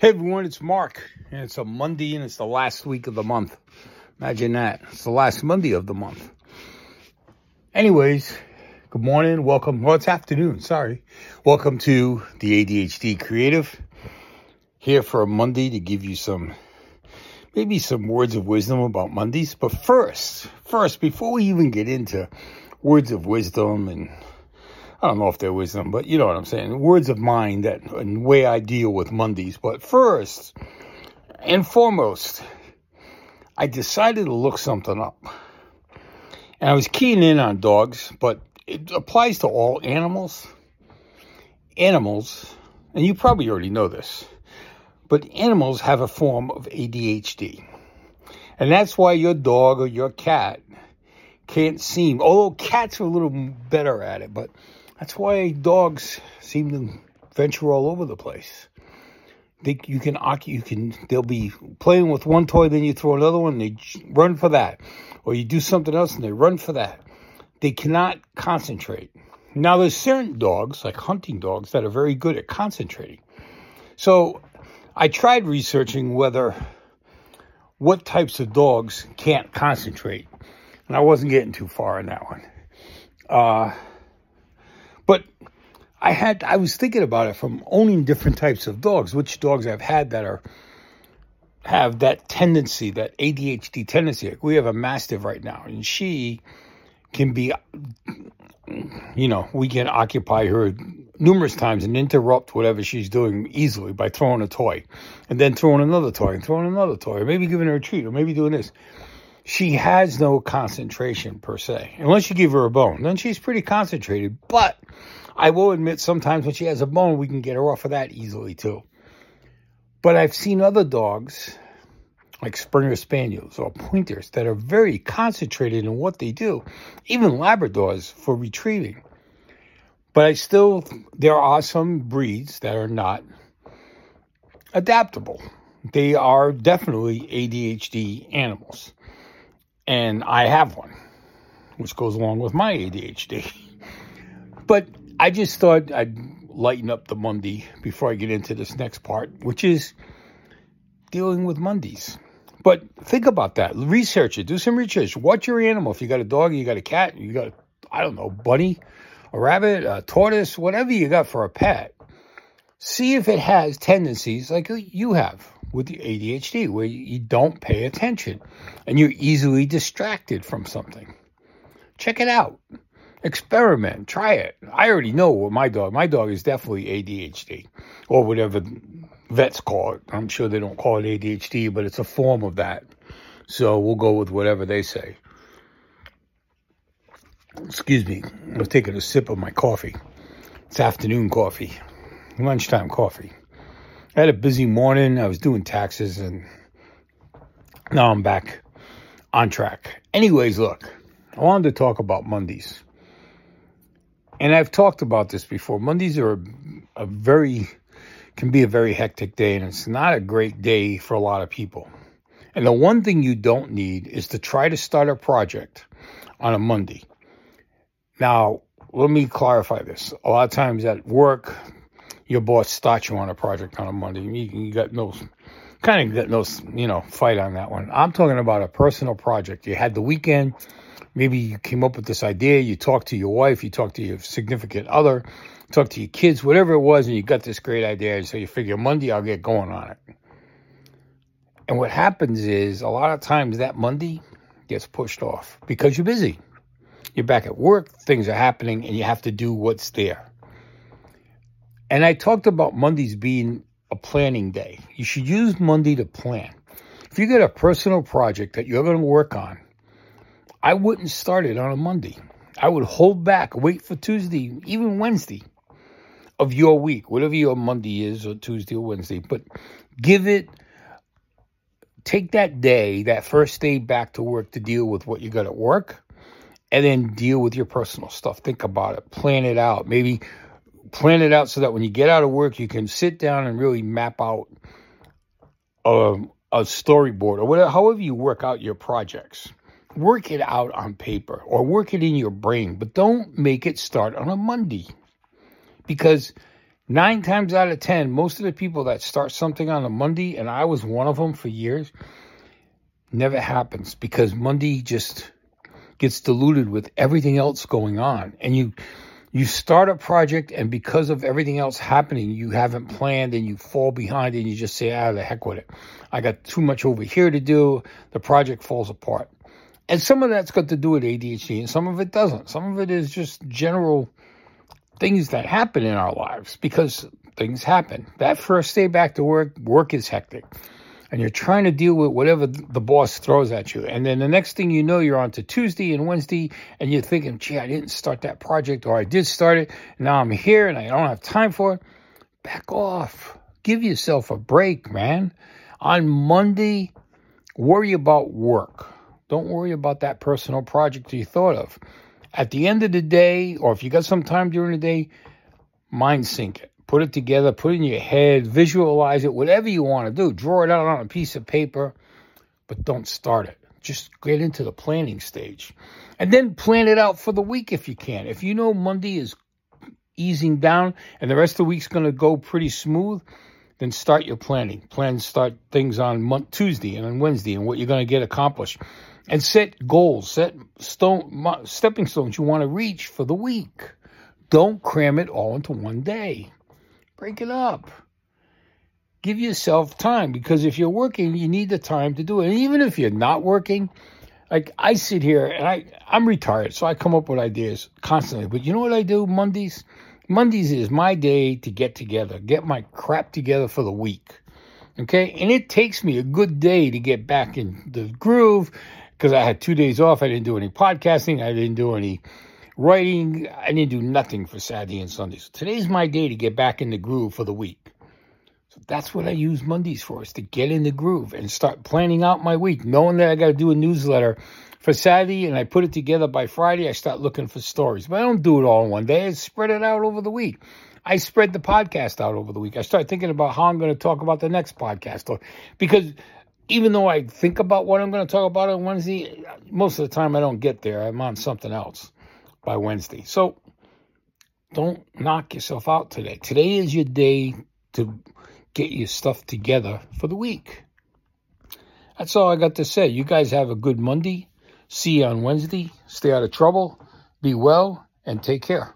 Hey everyone, it's Mark, and it's a Monday, and it's the last week of the month. Imagine that. It's the last Monday of the month. Anyways, good morning, welcome. Well, it's afternoon, sorry. Welcome to the ADHD Creative. Here for a Monday to give you some, maybe some words of wisdom about Mondays. But first, first, before we even get into words of wisdom and I don't know if they're wisdom, but you know what I'm saying. Words of mine that and way I deal with Mondays. But first and foremost, I decided to look something up. And I was keying in on dogs, but it applies to all animals. Animals, and you probably already know this, but animals have a form of ADHD. And that's why your dog or your cat can't seem, although cats are a little better at it, but that's why dogs seem to venture all over the place. They, you can you can they'll be playing with one toy, then you throw another one, they run for that, or you do something else and they run for that. They cannot concentrate. Now there's certain dogs, like hunting dogs, that are very good at concentrating. So I tried researching whether what types of dogs can't concentrate, and I wasn't getting too far in that one. Uh, I had I was thinking about it from owning different types of dogs, which dogs I've had that are have that tendency, that ADHD tendency. Like we have a mastiff right now, and she can be, you know, we can occupy her numerous times and interrupt whatever she's doing easily by throwing a toy, and then throwing another toy, and throwing another toy, or maybe giving her a treat, or maybe doing this. She has no concentration per se, unless you give her a bone. Then she's pretty concentrated, but I will admit sometimes when she has a bone, we can get her off of that easily too. But I've seen other dogs, like Springer Spaniels or Pointers, that are very concentrated in what they do, even Labradors for retrieving. But I still, there are some breeds that are not adaptable. They are definitely ADHD animals. And I have one, which goes along with my ADHD. But I just thought I'd lighten up the Monday before I get into this next part, which is dealing with Mondays. But think about that. Research it. Do some research. Watch your animal? If you got a dog, you got a cat, you got, I don't know, bunny, a rabbit, a tortoise, whatever you got for a pet. See if it has tendencies like you have with the ADHD, where you don't pay attention and you're easily distracted from something. Check it out experiment, try it. I already know what my dog. My dog is definitely ADHD or whatever vets call it. I'm sure they don't call it ADHD, but it's a form of that. So we'll go with whatever they say. Excuse me. I was taking a sip of my coffee. It's afternoon coffee, lunchtime coffee. I had a busy morning. I was doing taxes and now I'm back on track. Anyways, look, I wanted to talk about Mondays and I've talked about this before. Mondays are a, a, very can be a very hectic day, and it's not a great day for a lot of people. And the one thing you don't need is to try to start a project on a Monday. Now, let me clarify this. A lot of times at work, your boss starts you on a project on a Monday. You, you got no kind of got no you know fight on that one. I'm talking about a personal project. You had the weekend maybe you came up with this idea, you talked to your wife, you talked to your significant other, talked to your kids, whatever it was, and you got this great idea. And so you figure Monday I'll get going on it. And what happens is a lot of times that Monday gets pushed off because you're busy. You're back at work, things are happening, and you have to do what's there. And I talked about Mondays being a planning day. You should use Monday to plan. If you get a personal project that you're going to work on, I wouldn't start it on a Monday. I would hold back, wait for Tuesday, even Wednesday of your week, whatever your Monday is, or Tuesday or Wednesday. But give it, take that day, that first day back to work to deal with what you got at work, and then deal with your personal stuff. Think about it, plan it out. Maybe plan it out so that when you get out of work, you can sit down and really map out a, a storyboard or whatever, however you work out your projects work it out on paper or work it in your brain, but don't make it start on a Monday. Because Nine times out of ten, most of the people that start something on a Monday, and I was one of them for years, never happens because Monday just gets diluted with everything else going on. And you you start a project and because of everything else happening, you haven't planned and you fall behind and you just say, ah, the heck with it. I got too much over here to do. The project falls apart. And some of that's got to do with ADHD and some of it doesn't. Some of it is just general things that happen in our lives because things happen. That first day back to work, work is hectic. And you're trying to deal with whatever the boss throws at you. And then the next thing you know, you're on to Tuesday and Wednesday, and you're thinking, gee, I didn't start that project, or I did start it. Now I'm here and I don't have time for it. Back off. Give yourself a break, man. On Monday, worry about work. Don't worry about that personal project you thought of at the end of the day, or if you got some time during the day, mind sync it. Put it together, put it in your head, visualize it, whatever you want to do. Draw it out on a piece of paper, but don't start it. Just get into the planning stage. And then plan it out for the week if you can. If you know Monday is easing down and the rest of the week's going to go pretty smooth, then start your planning. Plan start things on Tuesday and on Wednesday and what you're going to get accomplished and set goals, set stone stepping stones you want to reach for the week. Don't cram it all into one day. Break it up. Give yourself time because if you're working, you need the time to do it. And even if you're not working, like I sit here and I I'm retired, so I come up with ideas constantly. But you know what I do Mondays? Mondays is my day to get together, get my crap together for the week. Okay? And it takes me a good day to get back in the groove because I had two days off. I didn't do any podcasting. I didn't do any writing. I didn't do nothing for Saturday and Sunday. So today's my day to get back in the groove for the week. So that's what I use Mondays for, is to get in the groove and start planning out my week, knowing that I got to do a newsletter for Saturday and I put it together by Friday. I start looking for stories, but I don't do it all in one day. I spread it out over the week. I spread the podcast out over the week. I start thinking about how I'm going to talk about the next podcast because even though I think about what I'm going to talk about on Wednesday, most of the time I don't get there. I'm on something else by Wednesday. So don't knock yourself out today. Today is your day to get your stuff together for the week. That's all I got to say. You guys have a good Monday. See you on Wednesday. Stay out of trouble. Be well and take care.